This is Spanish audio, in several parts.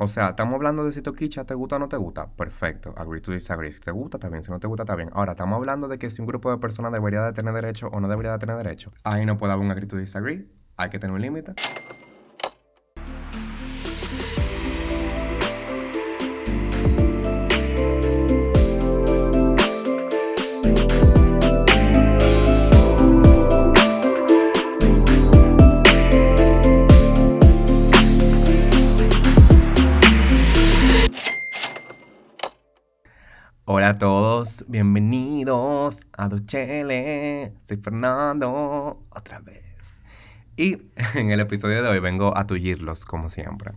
O sea, estamos hablando de si Toquicha te gusta o no te gusta. Perfecto. Agree to disagree. Si te gusta, está bien. Si no te gusta, está bien. Ahora, estamos hablando de que si un grupo de personas debería de tener derecho o no debería de tener derecho. Ahí no puede haber un agree to disagree. Hay que tener un límite. Bienvenidos a Duchele. Soy Fernando, otra vez. Y en el episodio de hoy vengo a tullirlos, como siempre.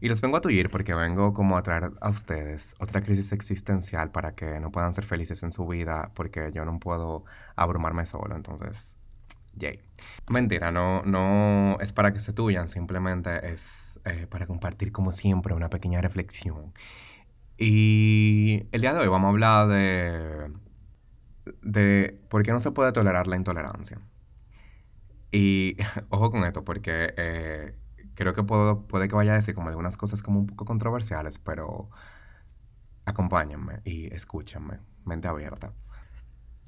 Y los vengo a tullir porque vengo como a traer a ustedes otra crisis existencial para que no puedan ser felices en su vida porque yo no puedo abrumarme solo, entonces, yay. Mentira, no, no es para que se tuyan, simplemente es eh, para compartir como siempre una pequeña reflexión y el día de hoy vamos a hablar de, de por qué no se puede tolerar la intolerancia. Y ojo con esto, porque eh, creo que puedo, puede que vaya a decir como algunas cosas como un poco controversiales, pero acompáñenme y escúchenme, mente abierta.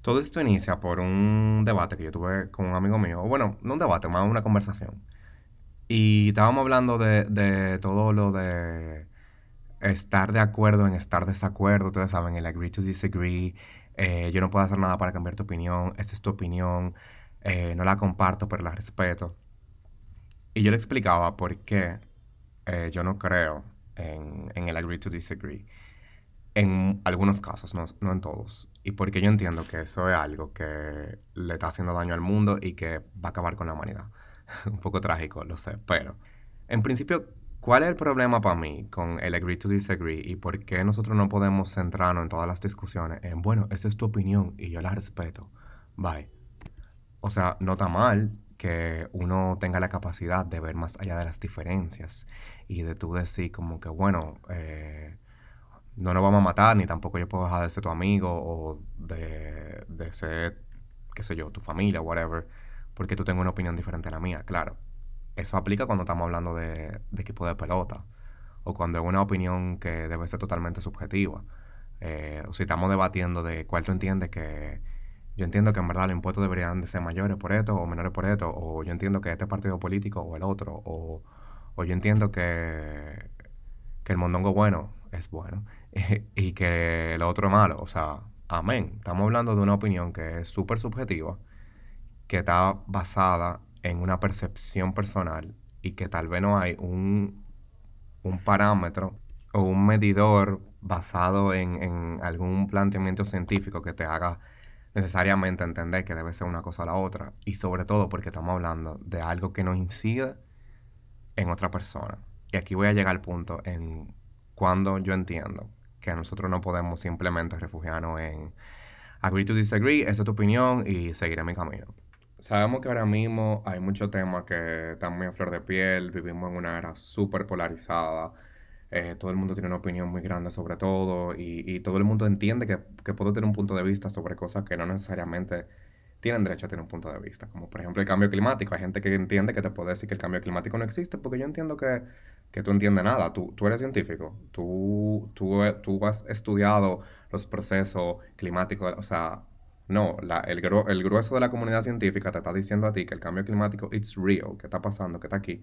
Todo esto inicia por un debate que yo tuve con un amigo mío, bueno, no un debate, más una conversación. Y estábamos hablando de, de todo lo de estar de acuerdo en estar desacuerdo, ustedes saben, el agree to disagree, eh, yo no puedo hacer nada para cambiar tu opinión, esta es tu opinión, eh, no la comparto, pero la respeto. Y yo le explicaba por qué eh, yo no creo en, en, el agree to disagree. En algunos casos, no, no en todos. Y porque yo entiendo que eso es algo que le está haciendo daño al mundo y que va a acabar con la humanidad. Un poco trágico, lo sé, pero en principio ¿Cuál es el problema para mí con el agree to disagree y por qué nosotros no podemos centrarnos en todas las discusiones en, bueno, esa es tu opinión y yo la respeto? Bye. O sea, no está mal que uno tenga la capacidad de ver más allá de las diferencias y de tú decir como que, bueno, eh, no nos vamos a matar ni tampoco yo puedo dejar de ser tu amigo o de, ser, qué sé yo, tu familia, whatever, porque tú tengas una opinión diferente a la mía, claro eso aplica cuando estamos hablando de, equipo de pelota o cuando es una opinión que debe ser totalmente subjetiva. Eh, o si estamos debatiendo de cuál tú entiendes que yo entiendo que en verdad los impuestos deberían de ser mayores por esto o menores por esto, o yo entiendo que este partido político o el otro, o, yo entiendo que, que el mondongo bueno es bueno y que el otro es malo. O sea, amén. Estamos hablando de una opinión que es súper subjetiva, que está basada en una percepción personal y que tal vez no hay un, un parámetro o un medidor basado en, en, algún planteamiento científico que te haga necesariamente entender que debe ser una cosa o la otra. Y sobre todo porque estamos hablando de algo que no incide en otra persona. Y aquí voy a llegar al punto en cuando yo entiendo que nosotros no podemos simplemente refugiarnos en agree to disagree, esa es tu opinión y seguiré mi camino. Sabemos que ahora mismo hay muchos temas que están muy a flor de piel, vivimos en una era súper polarizada, eh, todo el mundo tiene una opinión muy grande sobre todo y, todo el mundo entiende que, que, puede tener un punto de vista sobre cosas que no necesariamente tienen derecho a tener un punto de vista, como por ejemplo el cambio climático. Hay gente que entiende que te puede decir que el cambio climático no existe porque yo entiendo que, que tú entiendes nada, tú, tú eres científico, tú, tú, tú has estudiado los procesos climáticos, o sea no, el, grueso de la comunidad científica te está diciendo a ti que el cambio climático it's real, que está pasando, que está aquí.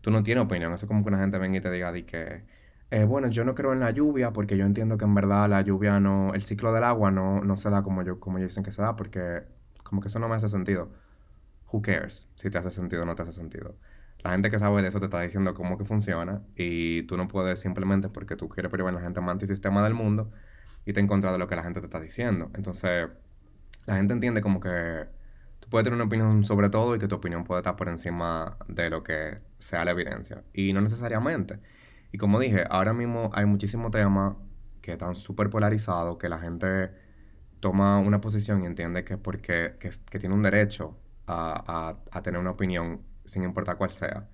Tú no tienes opinión. Eso es como que una gente venga y te diga que, eh, bueno, yo no creo en la lluvia porque yo entiendo que en verdad la lluvia no, el ciclo del agua no, no se da como yo, como dicen que se da porque como que eso no me hace sentido. Who cares si te hace sentido o no te hace sentido? La gente que sabe de eso te está diciendo cómo que funciona y tú no puedes simplemente porque tú quieres privar a la gente más antisistema del mundo y te en contra de lo que la gente te está diciendo. Entonces la gente entiende como que tú puedes tener una opinión sobre todo y que tu opinión puede estar por encima de lo que sea la evidencia. Y no necesariamente. Y como dije, ahora mismo hay muchísimos temas que están súper polarizados, que la gente toma una posición y entiende que porque que, tiene un derecho a, a, tener una opinión sin importar cuál sea.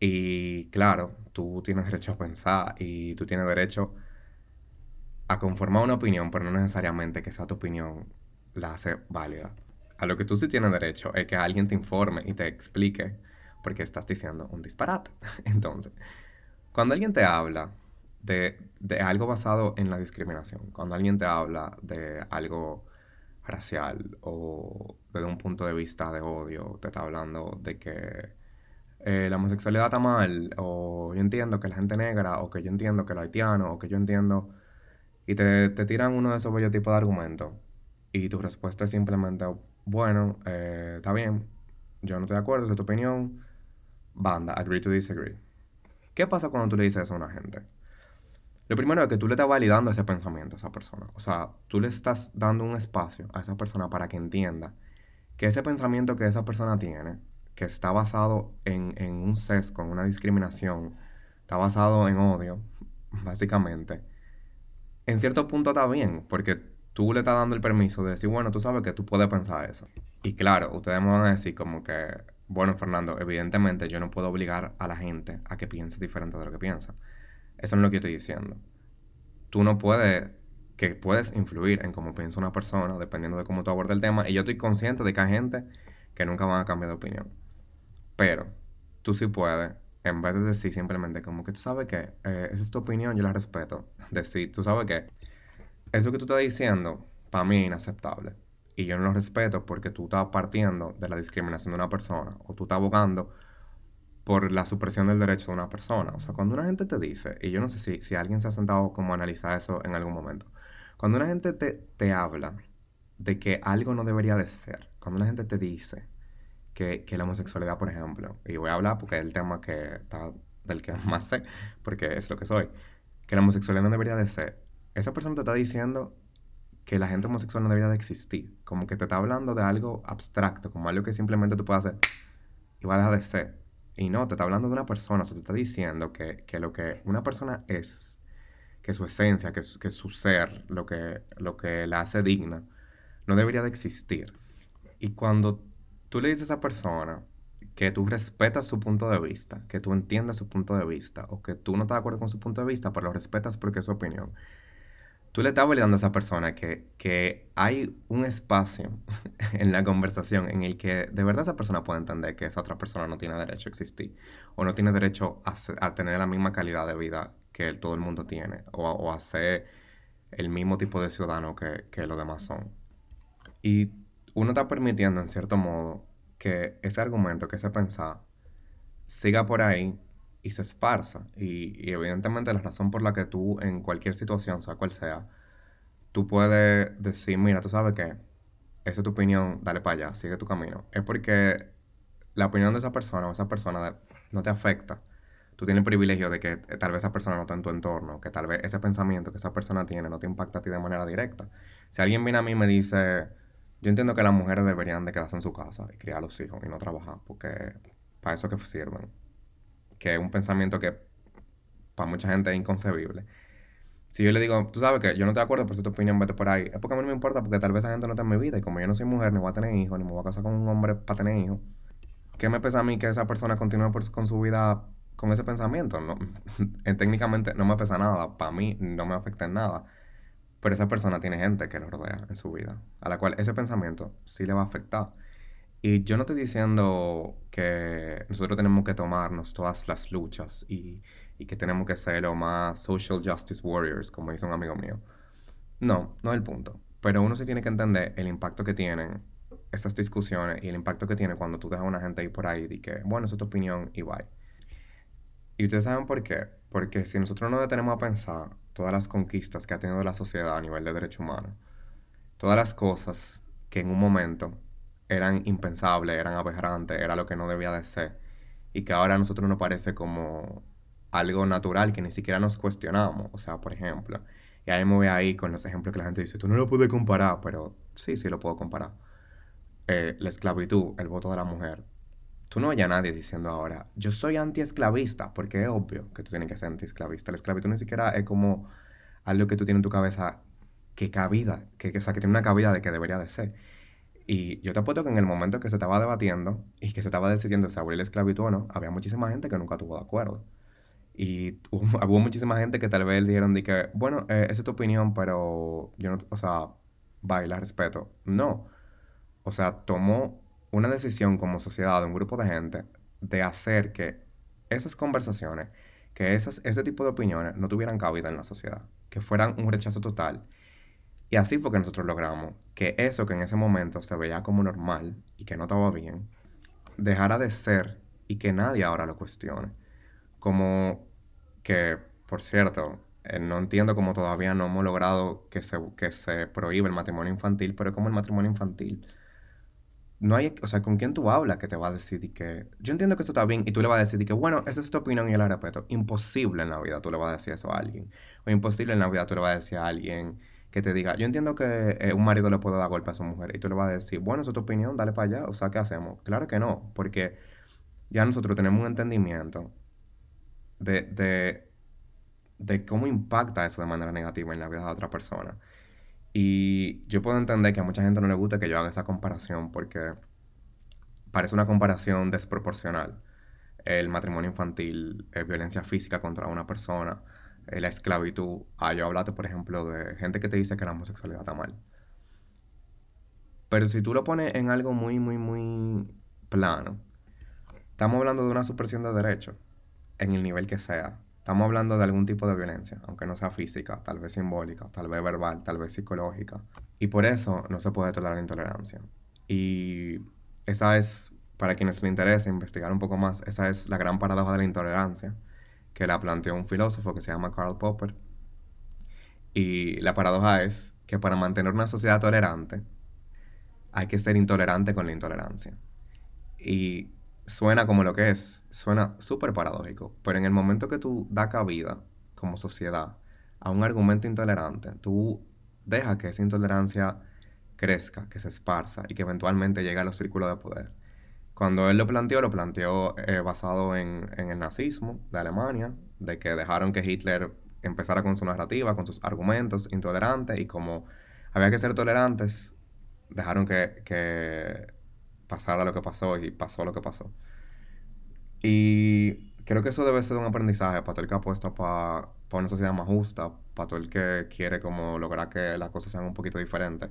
Y claro, tú tienes derecho a pensar y tú tienes derecho a conformar una opinión, pero no necesariamente que sea tu opinión la hace válida. A lo que tú sí tienes derecho es que alguien te informe y te explique por qué estás diciendo un disparate. Entonces, Cuando alguien te habla de, de algo basado en la discriminación, cuando alguien te habla de algo racial o desde un punto de vista de odio, te está hablando de que eh, la homosexualidad está mal, o yo entiendo que la gente negra, o que yo entiendo que los haitiano, o que yo entiendo, y te, te tiran uno de esos bellos tipos de argumentos, y tu respuesta es simplemente, bueno, eh, está bien, yo no estoy de acuerdo, es tu opinión, banda, agree to disagree. ¿Qué pasa cuando tú le dices eso a una gente? Lo primero es que tú le estás validando ese pensamiento a esa persona. O sea, tú le estás dando un espacio a esa persona para que entienda que ese pensamiento que esa persona tiene, que está basado en, en un sesgo, en una discriminación, está basado en odio, básicamente, en cierto punto está bien, porque tú le estás dando el permiso de decir, bueno, tú sabes que tú puedes pensar eso. Y claro, ustedes me van a decir como que, bueno, Fernando, evidentemente yo no puedo obligar a la gente a que piense diferente de lo que piensa. Eso no es lo que estoy diciendo. Tú no puedes, que puedes influir en cómo piensa una persona, dependiendo de cómo tú abordas el tema. Y yo estoy consciente de que hay gente que nunca van a cambiar de opinión. Pero tú sí puedes, en vez de decir simplemente como que tú sabes que eh, esa es tu opinión, yo la respeto. Decir, tú sabes que eso que tú estás diciendo, para mí es inaceptable. Y yo no lo respeto porque tú estás partiendo de la discriminación de una persona o tú estás abogando por la supresión del derecho de una persona. O sea, cuando una gente te dice, y yo no sé si, si alguien se ha sentado como a analizar eso en algún momento, cuando una gente te, te habla de que algo no debería de ser, cuando una gente te dice que, que la homosexualidad, por ejemplo, y voy a hablar porque es el tema que está, del que más sé, porque es lo que soy, que la homosexualidad no debería de ser, esa persona te está diciendo que la gente homosexual no debería de existir, como que te está hablando de algo abstracto, como algo que simplemente tú puedes hacer y va a dejar de ser. Y no, te está hablando de una persona, o sea, te está diciendo que, lo que una persona es, que su esencia, que, que su ser, lo que, lo que la hace digna, no debería de existir. Y cuando tú le dices a esa persona que tú respetas su punto de vista, que tú entiendes su punto de vista, o que tú no estás de acuerdo con su punto de vista, pero lo respetas porque es su opinión, tú le estás validando a esa persona que, que hay un espacio en la conversación en el que de verdad esa persona puede entender que esa otra persona no tiene derecho a existir o no tiene derecho a, tener la misma calidad de vida que todo el mundo tiene o, a ser el mismo tipo de ciudadano que, que los demás son. Y uno está permitiendo en cierto modo que ese argumento, que ese pensar, siga por ahí y se esparza. Y, evidentemente la razón por la que tú en cualquier situación, sea cual sea, tú puedes decir, mira, tú sabes que esa es tu opinión, dale para allá, sigue tu camino. Es porque la opinión de esa persona o esa persona no te afecta. Tú tienes el privilegio de que eh, tal vez esa persona no está en tu entorno, que tal vez ese pensamiento que esa persona tiene no te impacta a ti de manera directa. Si alguien viene a mí y me dice, yo entiendo que las mujeres deberían de quedarse en su casa y criar a los hijos y no trabajar, porque para eso que sirven que es un pensamiento que para mucha gente es inconcebible. Si yo le digo, tú sabes que yo no de acuerdo, por si tu opinión vete por ahí, es porque a mí no me importa, porque tal vez esa gente no está en mi vida y como yo no soy mujer, ni voy a tener hijos, ni me voy a casar con un hombre para tener hijos, ¿qué me pesa a mí que esa persona continúe con su vida con ese pensamiento? No, técnicamente no me pesa nada, para mí no me afecta en nada, pero esa persona tiene gente que lo rodea en su vida, a la cual ese pensamiento sí le va a afectar. Y yo no estoy diciendo que nosotros tenemos que tomarnos todas las luchas y, que tenemos que ser lo más social justice warriors, como dice un amigo mío. No, no es el punto. Pero uno sí tiene que entender el impacto que tienen esas discusiones y el impacto que tiene cuando tú dejas a una gente ahí por ahí y que, bueno, esa es tu opinión y bye. Y ustedes saben por qué. Porque si nosotros no detenemos a pensar todas las conquistas que ha tenido la sociedad a nivel de derecho humano, todas las cosas que en un momento eran impensables, eran aberrantes, era lo que no debía de ser. Y que ahora a nosotros nos parece como algo natural que ni siquiera nos cuestionamos. O sea, por ejemplo, y ahí me voy ahí con los ejemplos que la gente dice, tú no lo puedes comparar, pero sí, sí lo puedo comparar. Eh, la esclavitud, el voto de la mujer. Tú no oyes a nadie diciendo ahora, yo soy antiesclavista, porque es obvio que tú tienes que ser antiesclavista. La esclavitud ni siquiera es como algo que tú tienes en tu cabeza que cabida, que, que, o sea, que tiene una cabida de que debería de ser. Y yo te apuesto que en el momento que se estaba debatiendo y que se estaba decidiendo si abrir la esclavitud o no, había muchísima gente que nunca estuvo de acuerdo. Y hubo, muchísima gente que tal vez dijeron de que, bueno, eh, esa es tu opinión, pero yo no, o sea, baila, respeto. No. O sea, tomó una decisión como sociedad, un grupo de gente, de hacer que esas conversaciones que esas, ese tipo de opiniones no tuvieran cabida en la sociedad, que fueran un rechazo total. Y así fue que nosotros logramos que eso que en ese momento se veía como normal y que no estaba bien, dejara de ser y que nadie ahora lo cuestione. Como que, por cierto, eh, no entiendo cómo todavía no hemos logrado que se, que se prohíbe el matrimonio infantil, pero como el matrimonio infantil no hay, o sea, ¿con quién tú hablas que te va a decir que yo entiendo que eso está bien y tú le vas a decir que bueno, esa es tu opinión y yo la respeto? Imposible en la vida tú le vas a decir eso a alguien. O imposible en la vida tú le vas a decir a alguien que te diga, yo entiendo que eh, un marido le puede dar golpe a su mujer y tú le vas a decir, bueno, esa es tu opinión, dale para allá, o sea, ¿qué hacemos? Claro que no, porque ya nosotros tenemos un entendimiento de, de, de cómo impacta eso de manera negativa en la vida de otra persona. Y yo puedo entender que a mucha gente no le gusta que yo haga esa comparación porque parece una comparación desproporcional. El matrimonio infantil, eh, violencia física contra una persona, eh, la esclavitud. Ah, yo hablate, por ejemplo, de gente que te dice que la homosexualidad está mal. Pero si tú lo pones en algo muy, muy, muy plano, estamos hablando de una supresión de derechos, en el nivel que sea. Estamos hablando de algún tipo de violencia, aunque no sea física, tal vez simbólica, tal vez verbal, tal vez psicológica. Y por eso no se puede tolerar la intolerancia. Y esa es, para quienes le interese investigar un poco más, esa es la gran paradoja de la intolerancia, que la planteó un filósofo que se llama Karl Popper. Y la paradoja es que para mantener una sociedad tolerante, hay que ser intolerante con la intolerancia. Y suena como lo que es, suena súper paradójico, pero en el momento que tú das cabida como sociedad a un argumento intolerante, tú dejas que esa intolerancia crezca, que se esparza y que eventualmente llegue a los círculos de poder. Cuando él lo planteó, lo planteó eh, basado en, el nazismo de Alemania, de que dejaron que Hitler empezara con su narrativa, con sus argumentos intolerantes y como había que ser tolerantes, dejaron que, que pasara lo que pasó y pasó lo que pasó. Y creo que eso debe ser un aprendizaje para todo el que apuesta para una sociedad más justa, para todo el que quiere como lograr que las cosas sean un poquito diferentes.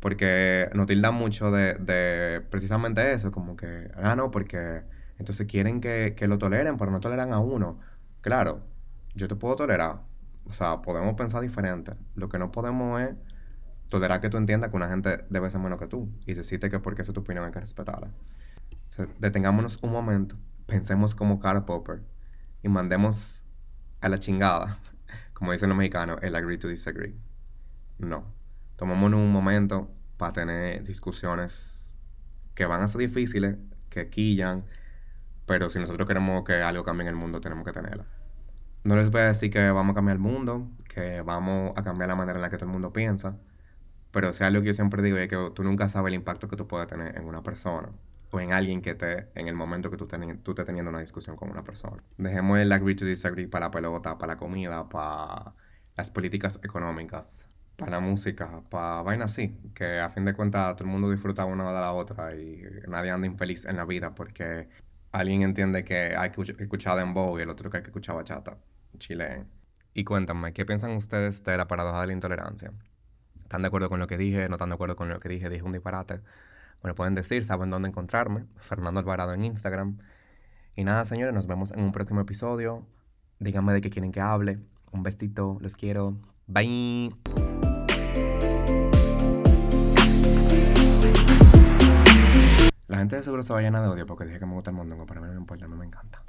Porque nos tildan mucho de, de precisamente eso, como que, ah, no, porque entonces quieren que, que lo toleren, pero no toleran a uno. Claro, yo te puedo tolerar, o sea, podemos pensar diferente. Lo que no podemos es tolerar que tú entiendas que una gente debe ser menos que tú y decirte que porque esa es tu opinión hay que respetarla. detengámonos un momento, pensemos como Karl Popper y mandemos a la chingada, como dicen los mexicanos, el agree to disagree. No. Tomémonos un momento para tener discusiones que van a ser difíciles, que quillan, pero si nosotros queremos que algo cambie en el mundo, tenemos que tenerla. No les voy a decir que vamos a cambiar el mundo, que vamos a cambiar la manera en la que todo el mundo piensa, pero sea lo que yo siempre digo es que tú nunca sabes el impacto que tú puedes tener en una persona o en alguien que te, en el momento que tú, tú estés teniendo una discusión con una persona. Dejemos el agree to disagree para la pelota, para la comida, para las políticas económicas, para música, para vainas así, que a fin de cuentas todo el mundo disfruta una de la otra y nadie anda infeliz en la vida porque alguien entiende que hay que escuchar dembow y el otro que hay que escuchar bachata, chile. Y cuéntame, ¿qué piensan ustedes de la paradoja de la intolerancia? ¿Están de acuerdo con lo que dije? ¿No están de acuerdo con lo que dije? ¿Dije un disparate? Bueno, pueden decir, saben dónde encontrarme. Fernando Alvarado en Instagram. Y nada, señores, nos vemos en un próximo episodio. Díganme de qué quieren que hable. Un besito, los quiero. Bye. La gente de seguro se va a llenar de odio porque dije que me gusta el mundo, pero a mí me importa, a mí me encanta.